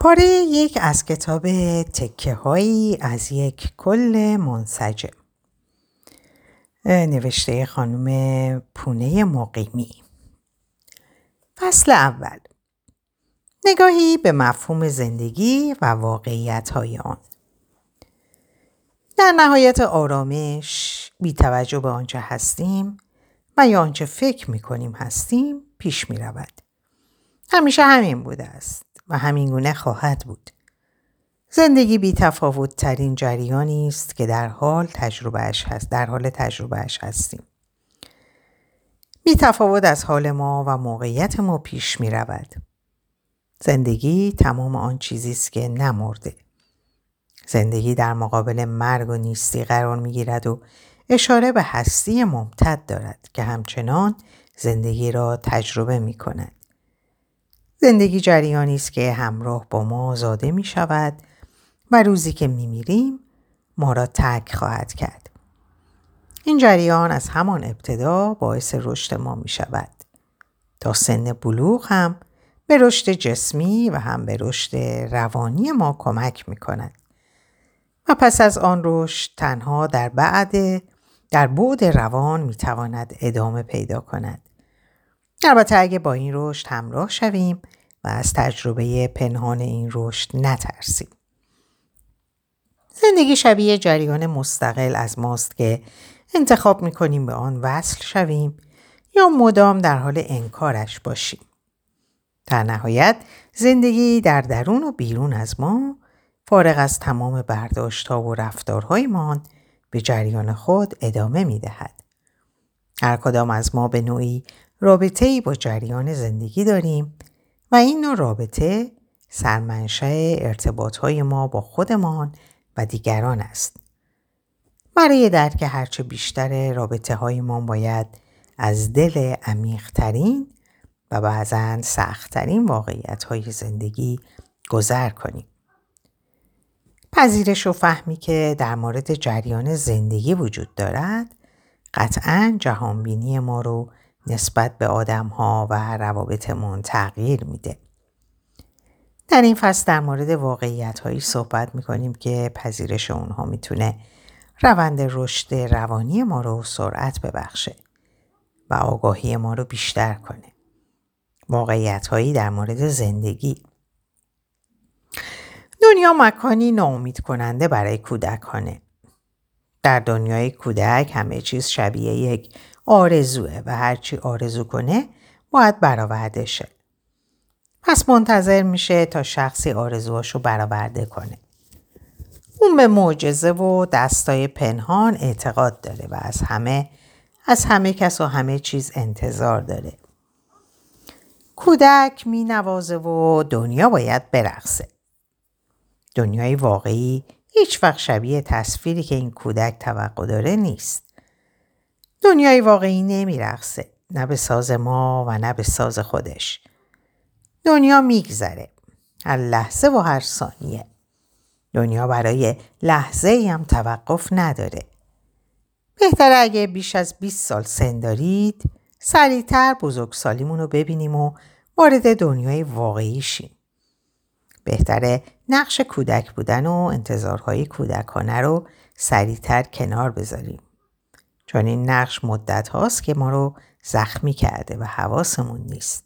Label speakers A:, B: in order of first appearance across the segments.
A: پاره یک از کتاب تکه هایی از یک کل منسجم. نوشته خانم پونه مقیمی. فصل اول. نگاهی به مفهوم زندگی و واقعیت های آن. در نهایت آرامش بی توجه به آنچه هستیم و یا آنچه فکر می کنیم هستیم پیش می رود. همیشه همین بوده است. و همین گونه خواهد بود. زندگی بی تفاوت ترین جریانی است که در حال تجربهش هست در حال تجربهش هستیم. بی تفاوت از حال ما و موقعیت ما پیش می رود. زندگی تمام آن چیزی است که نمرده. زندگی در مقابل مرگ و نیستی قرار می گیرد و اشاره به هستی ممتد دارد که همچنان زندگی را تجربه می کند. زندگی جریانی است که همراه با ما زاده می شود و روزی که می میریم ما را ترک خواهد کرد. این جریان از همان ابتدا باعث رشد ما می شود. تا سن بلوغ هم به رشد جسمی و هم به رشد روانی ما کمک می کند. و پس از آن رشد تنها در بعد در بعد روان می تواند ادامه پیدا کند. البته اگه با این رشد همراه شویم و از تجربه پنهان این رشد نترسیم. زندگی شبیه جریان مستقل از ماست که انتخاب می کنیم به آن وصل شویم یا مدام در حال انکارش باشیم. در نهایت زندگی در درون و بیرون از ما فارغ از تمام برداشت ها و رفتارهایمان به جریان خود ادامه می دهد. هر کدام از ما به نوعی رابطه ای با جریان زندگی داریم و این نوع رابطه سرمنشه ارتباط های ما با خودمان و دیگران است. برای درک هرچه بیشتر رابطه های ما باید از دل عمیقترین و بعضا سختترین واقعیت های زندگی گذر کنیم. پذیرش و فهمی که در مورد جریان زندگی وجود دارد قطعا جهانبینی ما رو نسبت به آدم ها و روابطمون تغییر میده. در این فصل در مورد واقعیت هایی صحبت می‌کنیم که پذیرش اونها می‌تونه روند رشد روانی ما رو سرعت ببخشه و آگاهی ما رو بیشتر کنه. واقعیت هایی در مورد زندگی دنیا مکانی ناامید کننده برای کودکانه. در دنیای کودک همه چیز شبیه یک آرزوه و هرچی آرزو کنه باید برآورده شه. پس منتظر میشه تا شخصی آرزوهاشو برآورده کنه. اون به معجزه و دستای پنهان اعتقاد داره و از همه از همه کس و همه چیز انتظار داره. کودک می نوازه و دنیا باید برقصه. دنیای واقعی هیچ وقت شبیه تصویری که این کودک توقع داره نیست. دنیای واقعی نمیرقصه نه به ساز ما و نه به ساز خودش. دنیا میگذره. هر لحظه و هر ثانیه. دنیا برای لحظه هم توقف نداره. بهتره اگه بیش از 20 سال سن دارید سریعتر بزرگسالیمون رو ببینیم و وارد دنیای واقعی شیم. بهتره نقش کودک بودن و انتظارهای کودکانه رو سریعتر کنار بذاریم. چون این نقش مدت هاست که ما رو زخمی کرده و حواسمون نیست.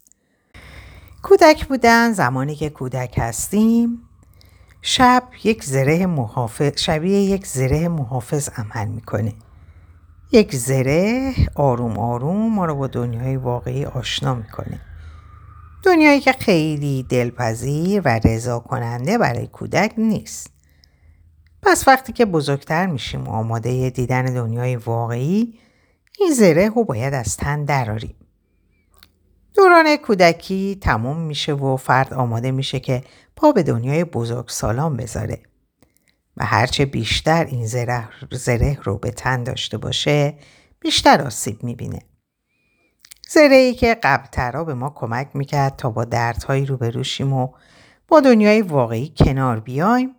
A: کودک بودن زمانی که کودک هستیم شب یک زره محافظ شبیه یک زره محافظ عمل می‌کنه. یک زره آروم آروم ما رو با دنیای واقعی آشنا می‌کنه. دنیایی که خیلی دلپذیر و رضا کننده برای کودک نیست. پس وقتی که بزرگتر میشیم و آماده دیدن دنیای واقعی این زره رو باید از تن دراریم. دوران کودکی تموم میشه و فرد آماده میشه که پا به دنیای بزرگ سالان بذاره. و هرچه بیشتر این زره, زره رو به تن داشته باشه بیشتر آسیب می‌بینه. زره ای که قبلترها به ما کمک می‌کرد تا با دردهایی روبرو شیم و با دنیای واقعی کنار بیایم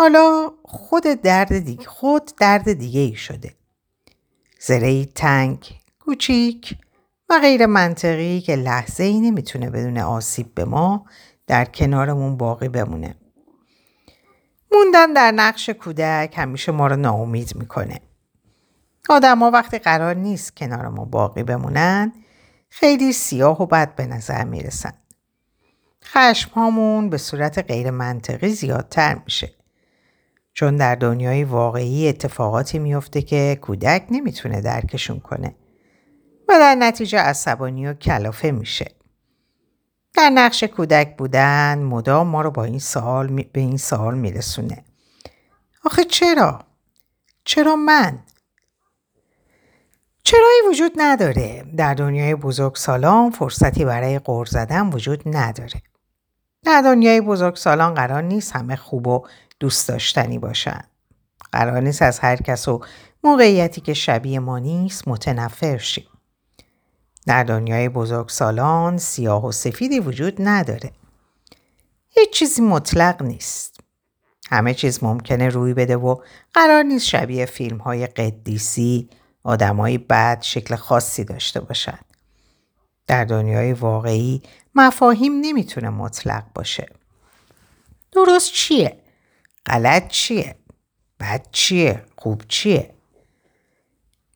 A: حالا خود درد دیگه خود درد دیگه ای شده. زره تنگ، کوچیک و غیر منطقی که لحظه ای نمی‌تونه بدون آسیب به ما در کنارمون باقی بمونه. موندن در نقش کودک همیشه ما رو ناامید می‌کنه. آدما وقتی قرار نیست کنار ما باقی بمونن خیلی سیاه و بد به نظر می‌رسن. خشم هامون به صورت غیر منطقی زیادتر میشه. چون در دنیای واقعی اتفاقاتی میفته که کودک نمی‌تونه درکشون کنه و در نتیجه عصبانی و کلافه میشه. در نقش کودک بودن مدام ما رو با این سوال به این سوال میرسونه. آخه چرا؟ چرا من؟ چرایی وجود نداره. در دنیای بزرگ سالان فرصتی برای قور زدن وجود نداره. در دنیای بزرگ سالان قرار نیست همه خوب و دوست داشتنی باشن. قرار نیست از هر کس و موقعیتی که شبیه ما نیست متنفر شیم. در دنیای بزرگ سالان سیاه و سفیدی وجود نداره. هیچ چیزی مطلق نیست. همه چیز ممکنه روی بده و قرار نیست شبیه فیلم های قدیسی آدمای بد شکل خاصی داشته باشن. در دنیای واقعی مفاهیم نمی‌تونه مطلق باشه. درست چیه؟ غلط چیه؟ بد چیه؟ خوب چیه؟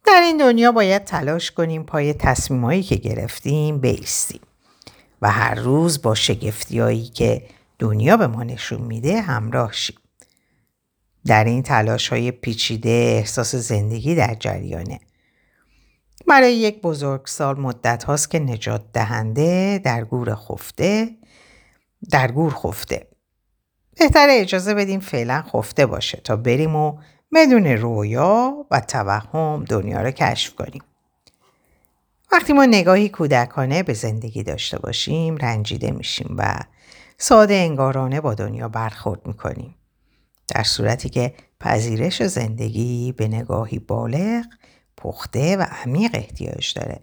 A: در این دنیا باید تلاش کنیم پای تصمیمایی که گرفتیم بیستیم و هر روز با شگفتیایی که دنیا به ما نشون میده همراه شیم. در این تلاش های پیچیده احساس زندگی در جریانه. برای یک بزرگسال مدت هاست که نجات دهنده در گور خفته در گور خفته بهتر اجازه بدیم فعلا خفته باشه تا بریم و بدون رویا و توهم دنیا رو کشف کنیم. وقتی ما نگاهی کودکانه به زندگی داشته باشیم رنجیده میشیم و ساده انگارانه با دنیا برخورد می‌کنیم. در صورتی که پذیرش زندگی به نگاهی بالغ، پخته و عمیق احتیاج داره.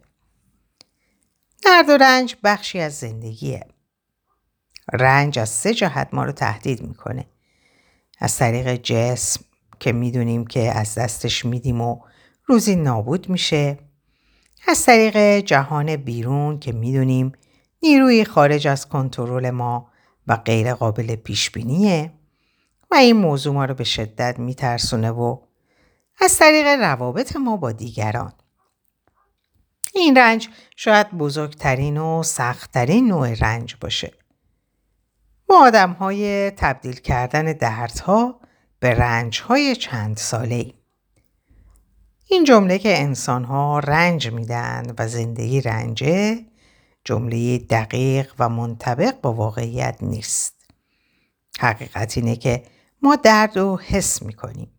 A: درد و رنج بخشی از زندگیه. رنج از سه جهت ما رو تهدید می‌کنه. از طریق جسم که می‌دونیم که از دستش میدیم و روزی نابود میشه. از طریق جهان بیرون که می‌دونیم نیروی خارج از کنترل ما و غیر قابل پیش بینیه و این موضوع ما رو به شدت میترسونه و از طریق روابط ما با دیگران. این رنج شاید بزرگترین و سختترین نوع رنج باشه. آدم های تبدیل کردن دردها به رنج های چند ساله ای. این جمله که انسان ها رنج میدن و زندگی رنجه جمله دقیق و منطبق با واقعیت نیست. حقیقت اینه که ما درد رو حس می‌کنیم.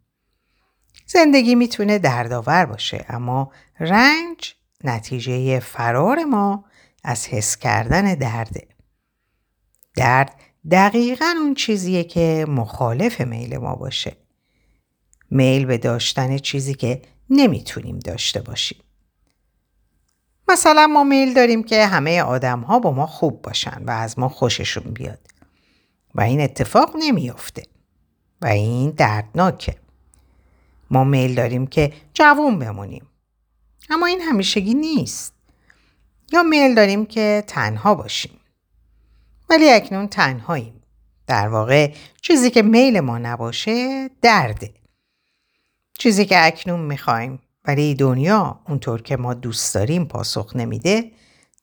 A: زندگی می‌تونه دردآور باشه اما رنج نتیجه فرار ما از حس کردن درده. درد دقیقا اون چیزیه که مخالف میل ما باشه. میل به داشتن چیزی که نمی‌تونیم داشته باشیم. مثلا ما میل داریم که همه آدم ها با ما خوب باشن و از ما خوششون بیاد. و این اتفاق نمیافته. و این دردناکه. ما میل داریم که جوون بمونیم. اما این همیشگی نیست. یا میل داریم که تنها باشیم. ولی اکنون تنهاییم. در واقع چیزی که میل ما نباشه درده. چیزی که اکنون می‌خوایم ولی دنیا اونطور که ما دوست داریم پاسخ نمیده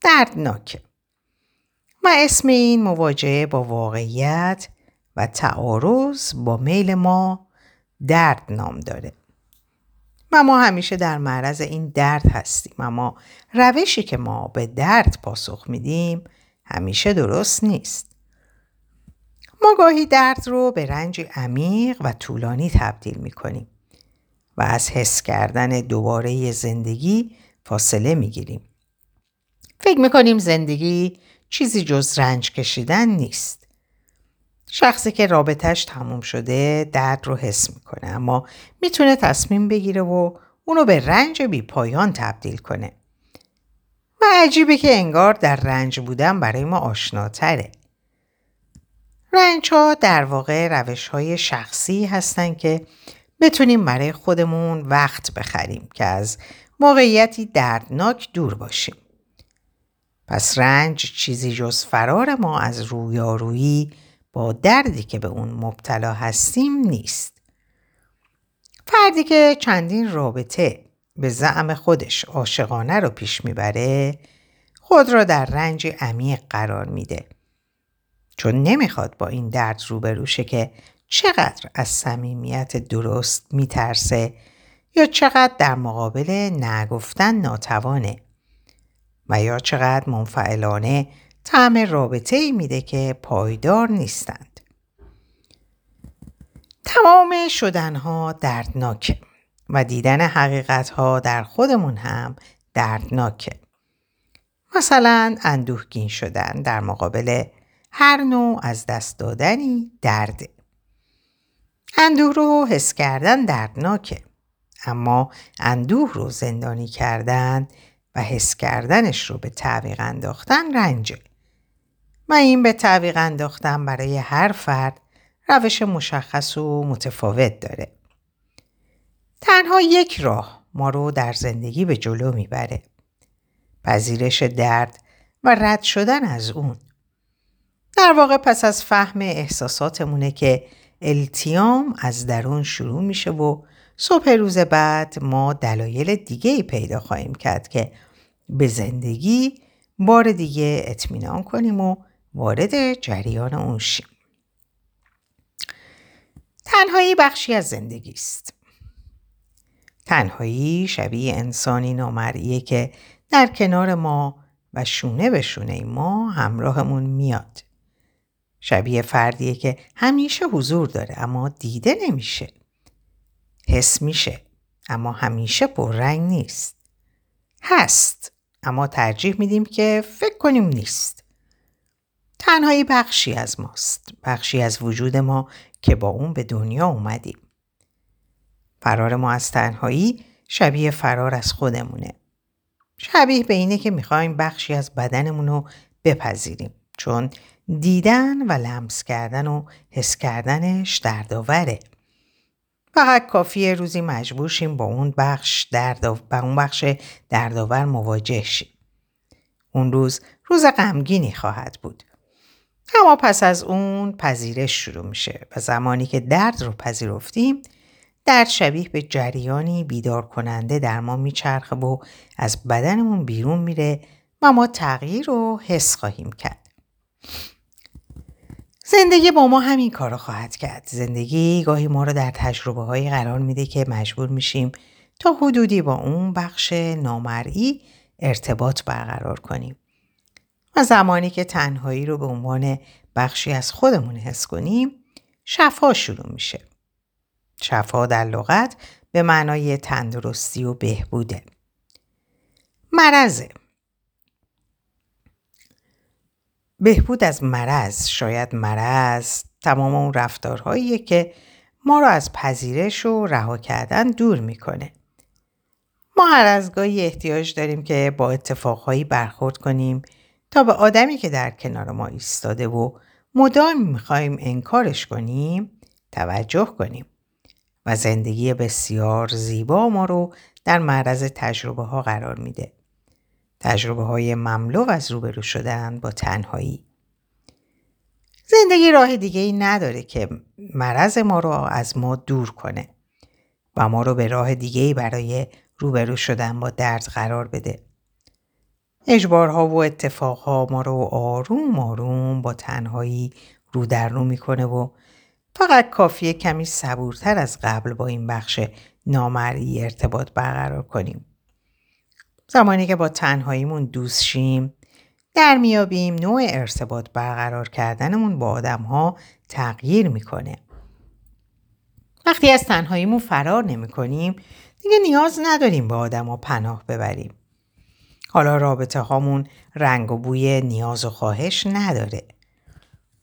A: دردناکه. و اسم این مواجهه با واقعیت و تعارض با میل ما درد نام داره. و ما همیشه در معرض این درد هستیم اما روشی که ما به درد پاسخ میدیم همیشه درست نیست. ما گاهی درد رو به رنج عمیق و طولانی تبدیل می کنیم و از حس کردن دوباره زندگی فاصله می گیریم. فکر می کنیم زندگی چیزی جز رنج کشیدن نیست. شخصی که رابطهش تموم شده درد رو حس می‌کنه اما می‌تونه تصمیم بگیره و اونو به رنج بی پایان تبدیل کنه. و عجیبه که انگار در رنج بودن برای ما آشناتره. رنج ها در واقع روش های شخصی هستن که بتونیم برای خودمون وقت بخریم که از موقعیتی دردناک دور باشیم. پس رنج چیزی جز فرار ما از رویارویی با دردی که به اون مبتلا هستیم نیست. فردی که چندین رابطه به زعم خودش عاشقانه رو پیش می‌بره خود را در رنج عمیق قرار میده. چون نمی‌خواد با این درد روبروشه که چقدر از صمیمیت درست میترسه یا چقدر در مقابل نگفتن ناتوانه و یا چقدر منفعلانه طعم رابطه ای میده که پایدار نیستند. تمام شدنها دردناکه و دیدن حقیقتها در خودمون هم دردناکه. مثلا اندوهگین شدن در مقابل هر نوع از دست دادنی درده. اندوه رو حس کردن دردناکه. اما اندوه رو زندانی کردن و حس کردنش رو به تعویق انداختن رنجه. و این به تعویق انداختن برای هر فرد روش مشخص و متفاوت داره. تنها یک راه ما رو در زندگی به جلو می‌بره. پذیرش درد و رد شدن از اون. در واقع پس از فهم احساساتمونه که التیام از درون شروع میشه و صبح روز بعد ما دلایل دیگه ای پیدا خواهیم کرد که به زندگی بار دیگه اطمینان کنیم و وارد جریان اون شیم. تنهایی بخشی از زندگی است. تنهایی شبیه انسانی نامرئیه که در کنار ما و شونه به شونه ما همراهمون میاد. شبیه فردیه که همیشه حضور داره اما دیده نمیشه. حس میشه اما همیشه پررنگ نیست. هست اما ترجیح میدیم که فکر کنیم نیست. تنهایی بخشی از ماست. بخشی از وجود ما که با اون به دنیا اومدیم. فرار ما از تنهایی شبیه فرار از خودمونه. شبیه به اینه که می‌خوایم بخشی از بدنمون رو بپذیریم. چون دیدن و لمس کردن و حس کردنش دردآوره. فقط کافیه روزی مجبور شیم با اون بخش درد با اون بخش دردآور مواجه شیم. اون روز روز غمگینی خواهد بود. اما پس از اون پذیرش شروع میشه و زمانی که درد رو پذیرفتیم درد شبیه به جریانی بیدار کننده در ما میچرخه و از بدنمون بیرون میره و ما تغییر رو حس خواهیم کرد. زندگی با ما همین کار خواهد کرد. زندگی گاهی ما رو در تجربه هایی قرار میده که مجبور میشیم تا حدودی با اون بخش نامرئی ارتباط برقرار کنیم. و زمانی که تنهایی رو به عنوان بخشی از خودمون حس کنیم شفا شروع میشه. شفا در لغت به معنای تندرستی و بهبوده. مرزه. بهبود از مرض شاید مرض تمام اون رفتارهاییه که ما رو از پذیرش و رها کردن دور می‌کنه. ما هر از گاهی احتیاج داریم که با اتفاقهایی برخورد کنیم تا به آدمی که در کنار ما ایستاده و مدام می‌خوایم انکارش کنیم توجه کنیم و زندگی بسیار زیبا ما رو در معرض تجربه ها قرار میده. تجربه های مملو از روبرو شدن با تنهایی. زندگی راه دیگه ای نداره که مرض ما رو از ما دور کنه و ما رو به راه دیگه ای برای روبرو شدن با درد قرار بده. اجبارها و اتفاقها ما رو آروم آروم با تنهایی رو در رو می‌کنه و فقط کافیه کمی صبورتر از قبل با این بخش نامرئی ارتباط برقرار کنیم. زمانی که با تنهاییمون دوست شیم در میابیم نوع ارتباط برقرار کردنمون با آدم ها تغییر می‌کنه. وقتی از تنهاییمون فرار نمی کنیم دیگه نیاز نداریم با آدم ها پناه ببریم. حالا رابطه هامون رنگ و بوی نیاز و خواهش نداره.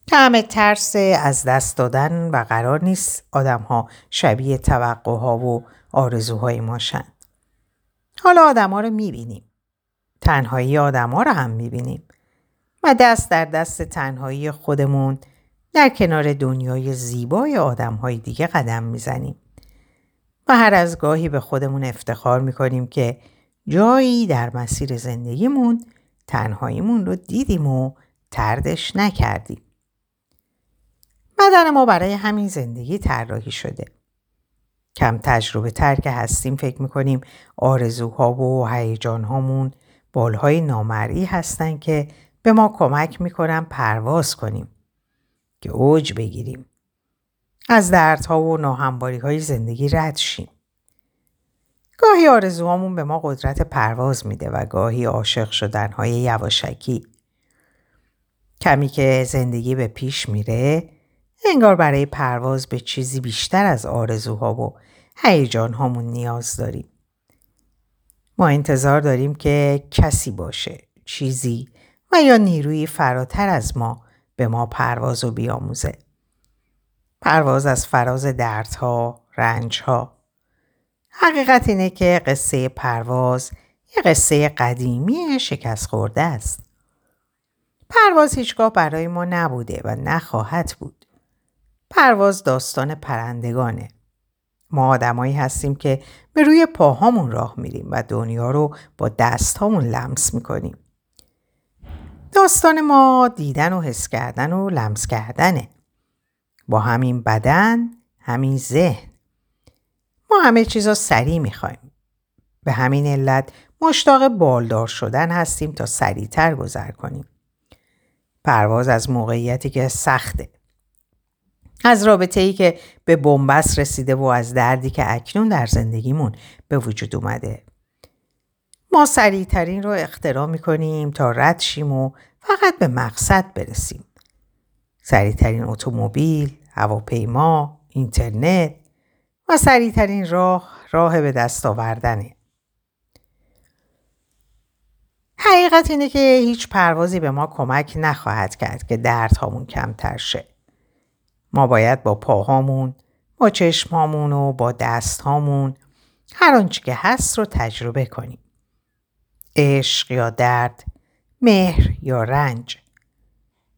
A: طعم ترس از دست دادن و قرار نیست آدم ها شبیه توقع ها و آرزوهای ماشن. حالا آدم ها رو می‌بینیم. تنهایی آدم ها رو هم می‌بینیم. و دست در دست تنهایی خودمون در کنار دنیای زیبای آدم های دیگه قدم می‌زنیم. و هر از گاهی به خودمون افتخار می‌کنیم که جایی در مسیر زندگیمون تنهاییمون رو دیدیم و تردش نکردیم. بدن ما برای همین زندگی طراحی شده. کم تجربه تر که هستیم فکر می‌کنیم آرزوها و هیجانهامون بالهای نامرئی هستن که به ما کمک می‌کنن پرواز کنیم که اوج بگیریم. از دردها و ناهمباری های زندگی رد شیم. گاهی آرزوهامون به ما قدرت پرواز میده و گاهی عاشق شدنهای یواشکی. کمی که زندگی به پیش میره انگار برای پرواز به چیزی بیشتر از آرزوها و هیجانهامون نیاز داریم. ما انتظار داریم که کسی باشه، چیزی و یا نیروی فراتر از ما به ما پرواز و بیاموزه. پرواز از فراز دردها، رنجها. حقیقت اینه که قصه پرواز یه قصه قدیمی شکست خورده است. پرواز هیچگاه برای ما نبوده و نخواهد بود. پرواز داستان پرندگانه. ما آدمایی هستیم که به روی پاهامون راه میریم و دنیا رو با دستهامون لمس می‌کنیم. داستان ما دیدن و حس کردن و لمس کردنه. با همین بدن، همین ذهن. ما همه چیزا سریع می‌خوایم. به همین علت مشتاق بالدار شدن هستیم تا سریعتر گذر کنیم. پرواز از موقعیتی که سخته. از رابطه ای که به بنبست رسیده و از دردی که اکنون در زندگیمون به وجود اومده. ما سریعترین رو اختراع می‌کنیم تا رد شیم و فقط به مقصد برسیم. سریعترین اتومبیل، هواپیما، اینترنت و سریعترین راه راه به دست آوردنه. حقیقت اینه که هیچ پروازی به ما کمک نخواهد کرد که دردهامون کمتر شه. ما باید با پاهامون، با چشمامون و با دستهامون هر آنچه که هست رو تجربه کنیم. عشق یا درد، مهر یا رنج.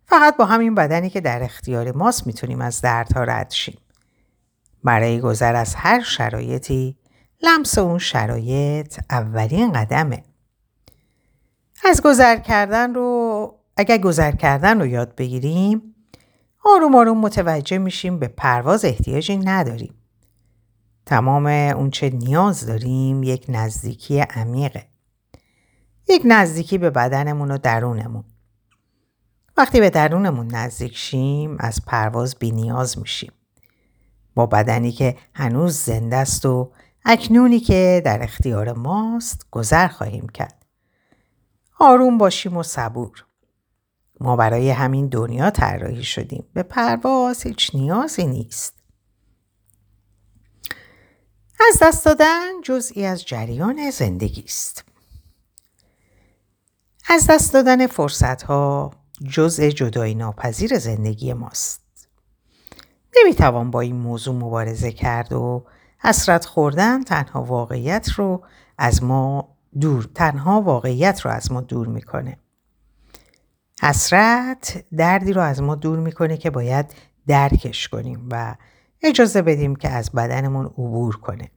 A: فقط با همین بدنی که در اختیار ماست می‌تونیم از دردها رد شیم. برای گذر از هر شرایطی لمس اون شرایط اولین قدمه. از گذر کردن رو اگر گذر کردن رو یاد بگیریم آروم آروم متوجه میشیم به پرواز احتیاجی نداریم. تمام اونچه نیاز داریم یک نزدیکی عمیقه. یک نزدیکی به بدنمون و درونمون. وقتی به درونمون نزدیک شیم از پرواز بی نیاز میشیم. با بدنی که هنوز زنده است و اکنونی که در اختیار ماست گذر خواهیم کرد. آروم باشیم و صبور. ما برای همین دنیا طراحی شدیم. به پرواز هیچ نیازی نیست. از دست دادن جزئی از جریان زندگی است. از دست دادن فرصت ها جزء جدایی ناپذیر زندگی ماست. نمی‌توان با این موضوع مبارزه کرد و حسرت خوردن تنها واقعیت رو از ما دور تنها واقعیت رو از ما دور می‌کنه. حسرت دردی رو از ما دور می‌کنه که باید درکش کنیم و اجازه بدیم که از بدنمون عبور کنه.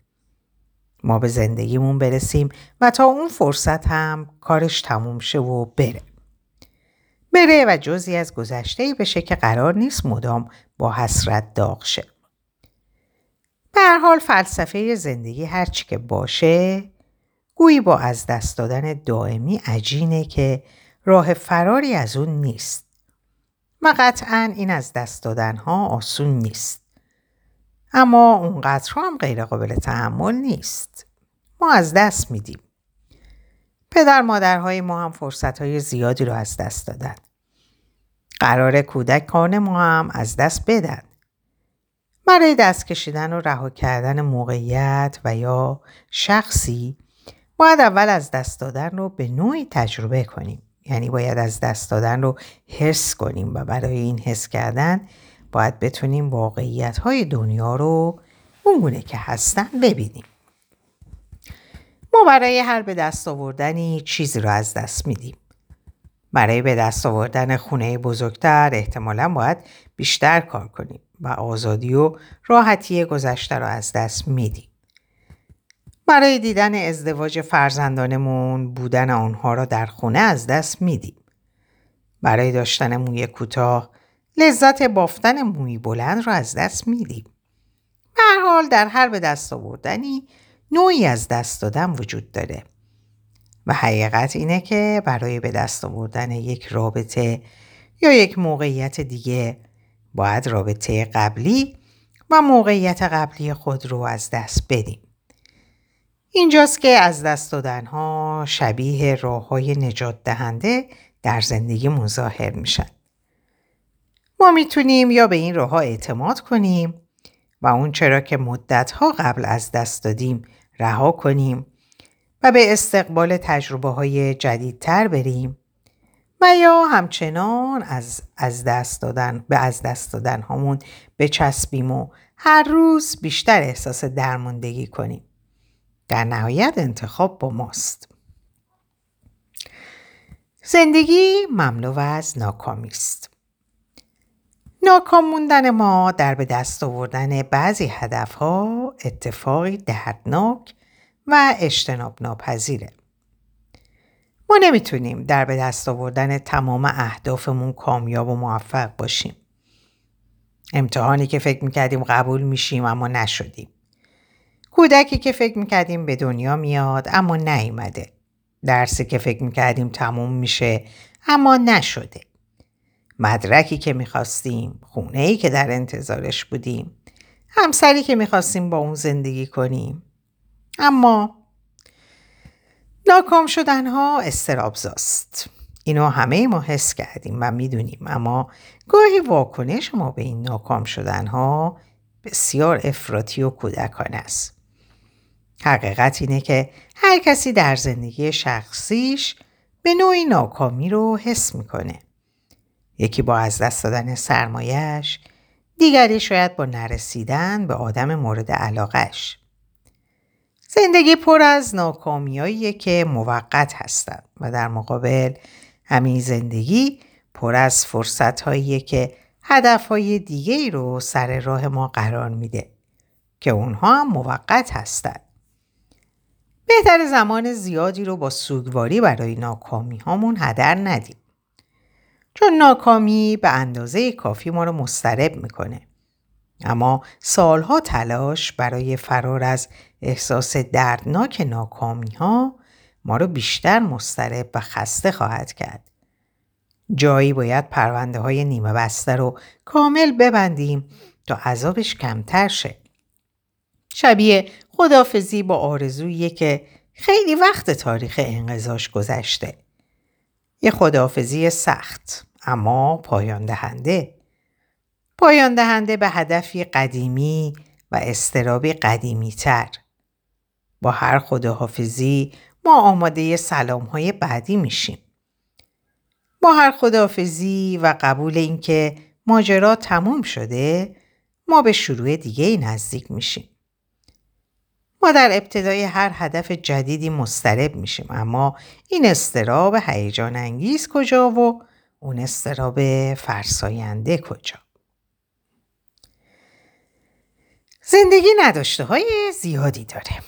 A: ما به زندگیمون برسیم و تا اون فرصت هم کارش تموم شه و بره. بره و جزی از گذشته بشه که قرار نیست مدام با حسرت داغ شه. به حال فلسفه زندگی هرچی که باشه گویی با از دست دادن دائمی عجینه که راه فراری از اون نیست. و قطعا این از دست دادن ها آسون نیست. اما اونقدر هم غیر قابل تحمل نیست. ما از دست میدیم. پدر مادرهای ما هم فرصت های زیادی رو از دست دادن. قرار کودکان ما هم از دست بدن. برای دست کشیدن و رها کردن موقعیت و یا شخصی باید اول از دست دادن رو به نوعی تجربه کنیم. یعنی باید از دست دادن رو حس کنیم و برای این حس کردن باید بتونیم واقعیت های دنیا رو اونگونه که هستن ببینیم. ما برای هر به دست آوردنی چیزی رو از دست میدیم. برای به دست آوردن خونه بزرگتر احتمالا باید بیشتر کار کنیم و آزادی و راحتی گذشته رو از دست میدیم. برای دیدن ازدواج فرزندانمون بودن آنها را در خونه از دست میدیم. برای داشتن موی کوتاه لذت بافتن موی بلند را از دست میدیم. به حال در هر به دست آوردنی نوعی از دست دادن وجود داره. و حقیقت اینه که برای به دست آوردن یک رابطه یا یک موقعیت دیگه باید رابطه قبلی و موقعیت قبلی خود رو از دست بدیم. اینجاست که از دست دادن ها شبیه راه های نجات دهنده در زندگی مظاهر میشن. ما می‌تونیم یا به این راه ها اعتماد کنیم و اون چرا که مدت ها قبل از دست دادیم رها کنیم و به استقبال تجربه های جدیدتر بریم و یا همچنان از, از دست دادن به از دست دادن همون بچسبیم و هر روز بیشتر احساس درماندگی کنیم. در نهایت انتخاب با ماست. زندگی مملو از ناکامی است. ناکام موندن ما در به دست آوردن بعضی هدفها اتفاقی دردناک و اجتناب ناپذیره. ما نمی‌تونیم در به دست آوردن تمام اهدافمون کامیاب و موفق باشیم. امتحانی که فکر می‌کردیم قبول میشیم اما نشدیم. کودکی که فکر می‌کردیم به دنیا میاد اما نیومده. درسی که فکر می‌کردیم تموم میشه اما نشده. مدرکی که می‌خواستیم، خونه ای که در انتظارش بودیم، همسری که می‌خواستیم با اون زندگی کنیم. اما ناکام شدن ها استرابزاست. اینو همه ما حس کردیم و می‌دونیم اما گاهی واکنش ما به این ناکام شدن ها بسیار افراطی و کودکانه است. حقیقت اینه که هر کسی در زندگی شخصیش به نوعی ناکامی رو حس می‌کنه. یکی با از دست دادن سرمایش، دیگری شاید با نرسیدن به آدم مورد علاقش. زندگی پر از ناکامیایی که موقت هستند و در مقابل همین زندگی پر از فرصت که هدف های دیگه رو سر راه ما قرار میده که اونها هم موقت هستند. بهتر زمان زیادی رو با سوگواری برای ناکامی هامون هدر ندیم. چون ناکامی به اندازه کافی ما رو مسترب می‌کنه. اما سالها تلاش برای فرار از احساس دردناک ناکامی ها ما رو بیشتر مسترب و خسته خواهد کرد. جایی باید پرونده های نیمه بسته رو کامل ببندیم تا عذابش کمتر شه. شبیه خدافزی با آرزویی که خیلی وقت تاریخ انقضاش گذشته. یه خدافزی سخت اما پایان دهنده. پایان دهنده به هدفی قدیمی و استرابی قدیمی تر. با هر خداحافظی ما آماده سلام های بعدی میشیم. با هر خداحافظی و قبول اینکه ماجرا تموم شده ما به شروع دیگه نزدیک میشیم. ما در ابتدای هر هدف جدیدی مسترب میشیم اما این استراب هیجان انگیز کجا و اون استراب فرساینده کجا؟ زندگی نداشته های زیادی داره.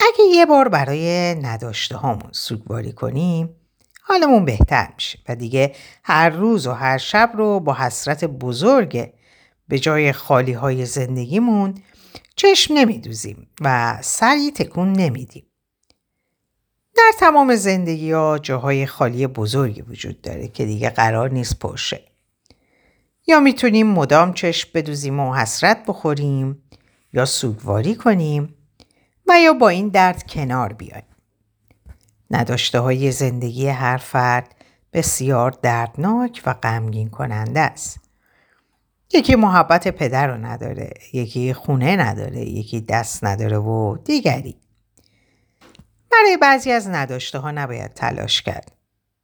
A: اگه یه بار برای نداشته هامون سوگواری کنیم حالمون بهتر میشه و دیگه هر روز و هر شب رو با حسرت بزرگ به جای خالی های زندگیمون چشم نمیدوزیم و سری تکون نمیدیم. در تمام زندگی ها جاهای خالی بزرگی وجود داره که دیگه قرار نیست پرشه. یا می‌تونیم مدام چشم بدوزیم و حسرت بخوریم یا سوگواری کنیم و یا با این درد کنار بیایم. نداشته های زندگی هر فرد بسیار دردناک و غمگین کننده است. یکی محبت پدر رو نداره، یکی خونه نداره، یکی دست نداره و دیگری. برای بعضی از نداشته ها نباید تلاش کرد.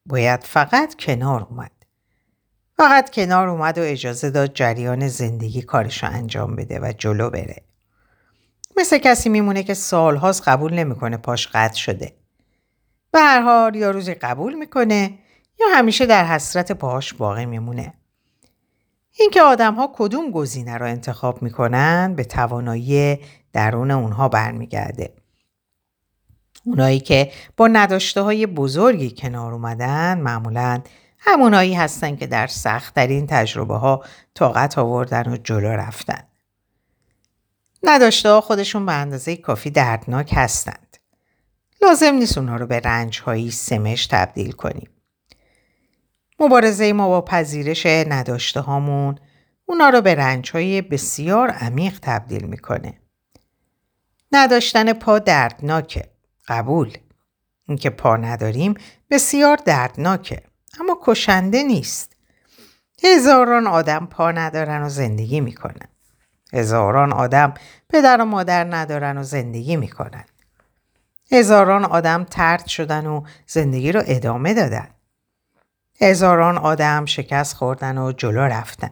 A: باید فقط کنار اومد. فقط کنار اومد و اجازه داد جریان زندگی کارشو انجام بده و جلو بره. مثل کسی میمونه که سالهاست قبول نمی‌کنه پاش قطع شده. به هر حال یا روزی قبول می‌کنه یا همیشه در حسرت پاهاش باقی میمونه. اینکه آدم ها کدوم گزینه را انتخاب می‌کنن به توانایی درون اونها برمیگرده. اونایی که با نداشته های بزرگی کنار اومدن معمولا همونایی هستن که در سختترین تجربه ها طاقت آوردن و جلو رفتن. نداشته ها خودشون به اندازه کافی دردناک هستند. لازم نیست اونها رو به رنج هایی سمش تبدیل کنیم. مبارزه ما با پذیرش نداشته هامون اونا رو به رنج های بسیار عمیق تبدیل می‌کنه. نداشتن پا دردناکه. قبول. اینکه پا نداریم بسیار دردناکه. اما کشنده نیست. هزاران آدم پا ندارن و زندگی می‌کنن. هزاران آدم پدر و مادر ندارن و زندگی می‌کنن. هزاران آدم ترد شدن و زندگی رو ادامه دادن. هزاران آدم شکست خوردن و جلو رفتن.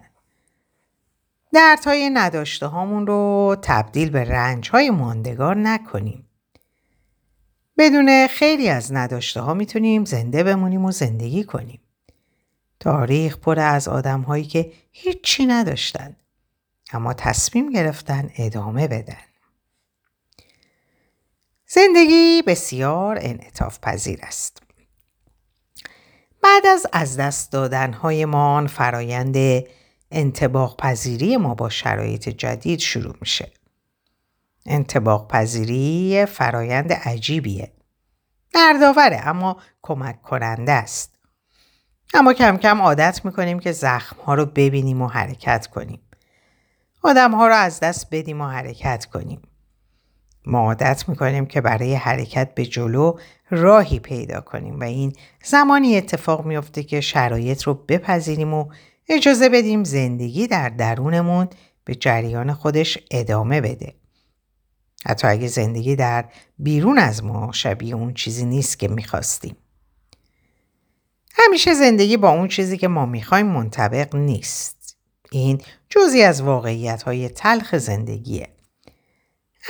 A: دردهای نداشته هامون رو تبدیل به رنج های ماندگار نکنیم. بدون خیلی از نداشته ها می‌تونیم زنده بمونیم و زندگی کنیم. تاریخ پر از آدم هایی که هیچی نداشتن اما تصمیم گرفتن ادامه بدن. زندگی بسیار انعطاف پذیر است. بعد از از دست دادنهایمان فرایند انتباق پذیری ما با شرایط جدید شروع میشه. انتباق پذیری فرایند عجیبیه. دردآوره اما کمک کننده است. اما کم کم عادت می‌کنیم که زخم ها رو ببینیم و حرکت کنیم. آدم ها رو از دست بدیم و حرکت کنیم. ما عادت می‌کنیم که برای حرکت به جلو راهی پیدا کنیم و این زمانی اتفاق میفته که شرایط رو بپذیریم و اجازه بدیم زندگی در درونمون به جریان خودش ادامه بده. حتی اگه زندگی در بیرون از ما شبیه اون چیزی نیست که می‌خواستیم. همیشه زندگی با اون چیزی که ما می‌خوایم منطبق نیست. این جزی از واقعیت های تلخ زندگیه.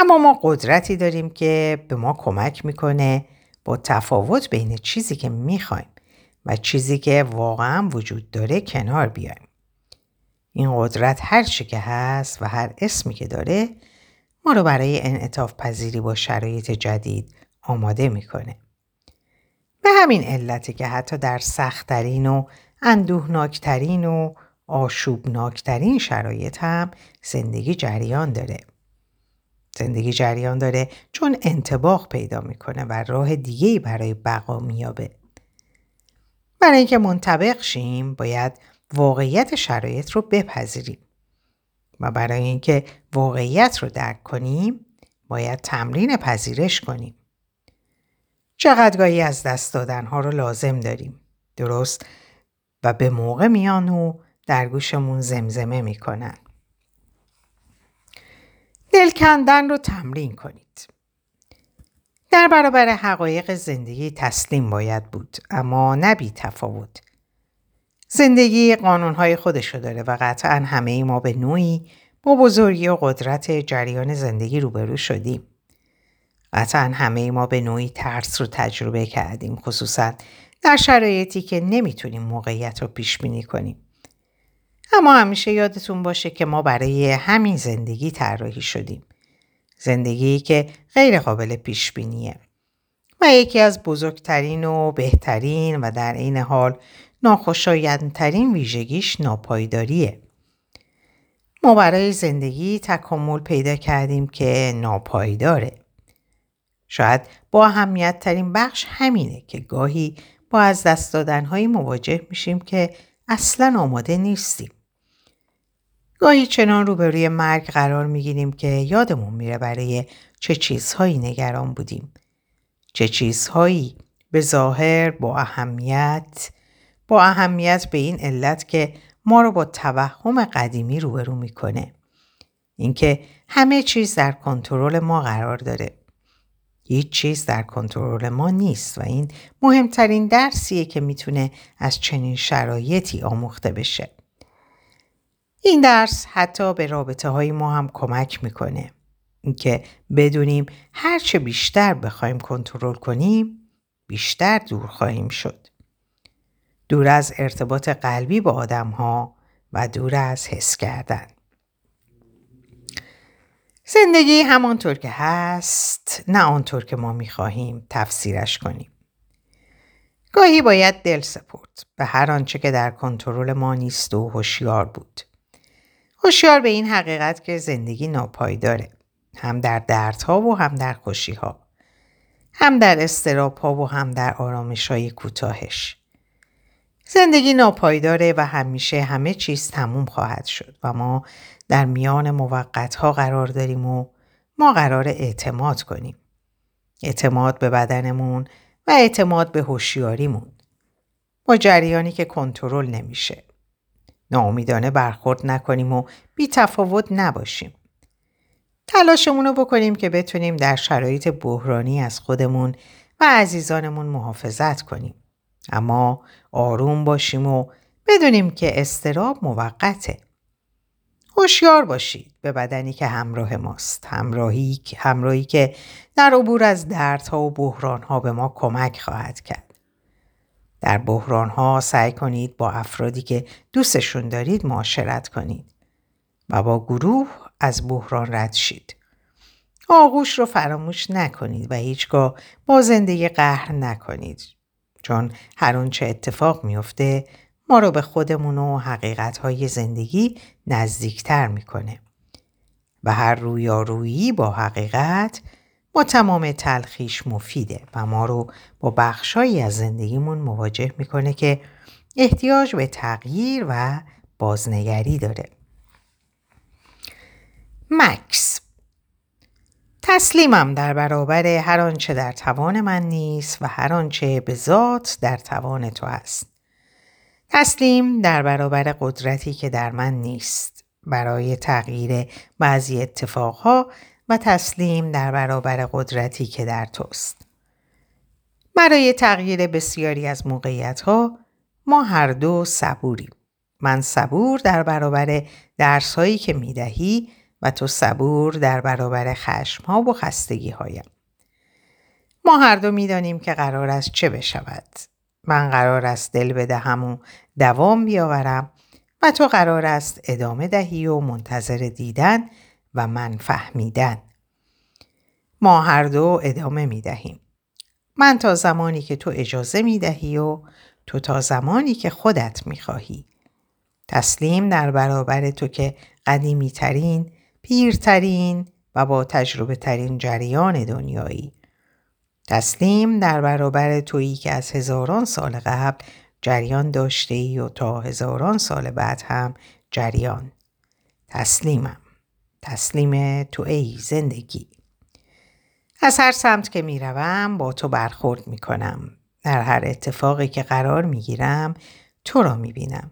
A: اما ما قدرتی داریم که به ما کمک می‌کنه با تفاوت بین چیزی که می‌خوایم و چیزی که واقعا وجود داره کنار بیایم. این قدرت هر چی که هست و هر اسمی که داره ما رو برای انعطاف پذیری با شرایط جدید آماده می‌کنه. به همین علتی که حتی در سختترین و اندوهناکترین و آشوبناکترین شرایط هم زندگی جریان داره. زندگی جریان داره چون انتباق پیدا می‌کنه و راه دیگه برای بقا میابه. برای اینکه منطبق شیم باید واقعیت شرایط رو بپذیریم و برای اینکه واقعیت رو درک کنیم باید تمرین پذیرش کنیم. چقدرگاهی از دست دادنها رو لازم داریم. درست و به موقع میان و در گوشمون زمزمه می‌کنن. دل کندن رو تمرین کنید. در برابر حقایق زندگی تسلیم باید بود اما نبی تفاوت. زندگی قانونهای خودشو داره و قطعا همه ای ما به نوعی با بزرگی و قدرت جریان زندگی روبرو شدیم. قطعا همه ای ما به نوعی ترس رو تجربه کردیم خصوصا در شرایطی که نمی‌تونیم موقعیت رو پیش بینی کنیم. اما همیشه یادتون باشه که ما برای همین زندگی طراحی شدیم. زندگی که غیر قابل پیش بینیه. و یکی از بزرگترین و بهترین و در عین حال ناخوشایندترین ویژگیش ناپایداریه. ما برای زندگی تکامل پیدا کردیم که ناپایداره. شاید با اهمیت ترین بخش همینه که گاهی با از دست دادنهایی مواجه میشیم که اصلا آماده نیستیم. گاهی چنان روبروی مرگ قرار می‌گیریم که یادمون میره برای چه چیزهایی نگران بودیم. چه چیزهایی به ظاهر با اهمیت با اهمیت به این علت که ما رو با توهم قدیمی روبرو می‌کنه. اینکه همه چیز در کنترل ما قرار داره. هیچ چیز در کنترل ما نیست و این مهمترین درسیه که می‌تونه از چنین شرایطی آموخته بشه. این درس حتی به رابطه های ما هم کمک می‌کنه. اینکه بدونیم هرچه بیشتر بخوایم کنترل کنیم بیشتر دور خواهیم شد. دور از ارتباط قلبی با آدم ها و دور از حس کردن. زندگی همانطور که هست نه آنطور که ما می‌خواهیم تفسیرش کنیم. گاهی باید دل سپرد به هر آنچه که در کنترل ما نیست و هوشیار بود. هوشیار به این حقیقت که زندگی ناپایداره هم در دردها و هم در خوشیها هم در استراب ها و هم در آرامش های کوتاهش زندگی ناپایداره و همیشه همه چیز تموم خواهد شد و ما در میان موقت ها قرار داریم و ما قرار اعتماد کنیم. اعتماد به بدنمون و اعتماد به هوشیاریمون. با جریانی که کنترل نمیشه. ناامیدانه برخورد نکنیم و بی تفاوت نباشیم. تلاشمون رو بکنیم که بتونیم در شرایط بحرانی از خودمون و عزیزانمون محافظت کنیم. اما آروم باشیم و بدونیم که استراب موقته. هوشیار باشید به بدنی که همراه ماست. همراهی, همراهی که در عبور از دردها و بحرانها به ما کمک خواهد کرد. در بحرانها سعی کنید با افرادی که دوستشون دارید معاشرت کنید و با گروه از بحران رد شید. آغوش رو فراموش نکنید و هیچگاه با زندگی قهر نکنید چون هر چه اتفاق میفته ما رو به خودمون و حقیقتهای زندگی نزدیکتر می‌کنه و هر رویارویی با حقیقت با تمام تلخیش مفیده و ما رو با بخشهایی از زندگیمون مواجه می‌کنه که احتیاج به تغییر و بازنگری داره. مکس تسلیمم در برابر هر آنچه در توان من نیست و هر آنچه به ذات در توان تو است. تسلیم در برابر قدرتی که در من نیست برای تغییر بعضی اتفاقها و تسلیم در برابر قدرتی که در توست. برای تغییر بسیاری از موقعیت ها ما هر دو صبوریم. من صبور در برابر درس هایی که می دهی و تو صبور در برابر خشم ها و خستگی هایم. ما هر دو می دانیم که قرار است چه بشود. من قرار است دل بدهم و دوام بیاورم و تو قرار است ادامه دهی و منتظر دیدن و من فهمیدن. ما هر دو ادامه می دهیم. من تا زمانی که تو اجازه می دهی و تو تا زمانی که خودت می خواهی. تسلیم در برابر تو که قدیمی ترین، پیرترین و با تجربه ترین جریان دنیایی. تسلیم در برابر تویی که از هزاران سال قبل جریان داشته ای و تا هزاران سال بعد هم جریان. تسلیمم. تسلیم تو ای زندگی. از هر سمت که می‌روم با تو برخورد می‌کنم. در هر اتفاقی که قرار می‌گیرم تو را می‌بینم.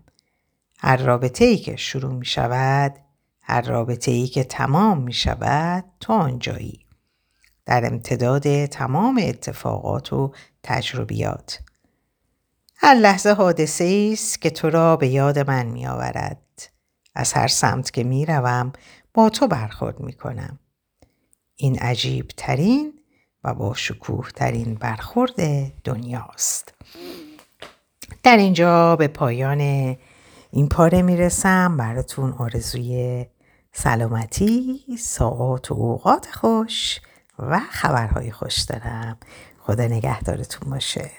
A: هر رابطه ای که شروع می شود، هر رابطه ای که تمام می شود، تو آنجایی. در امتداد تمام اتفاقات و تجربیات. هر لحظه حادثه است که تو را به یاد من می آورد. از هر سمت که می روم با تو برخورد می کنم. این عجیب ترین و با شکوه ترین برخورد دنیاست. در اینجا به پایان این پاره می‌رسم براتون آرزوی سلامتی، ساعات و اوقات خوش و خبرهای خوش دارم. خدا نگهدارتون باشه.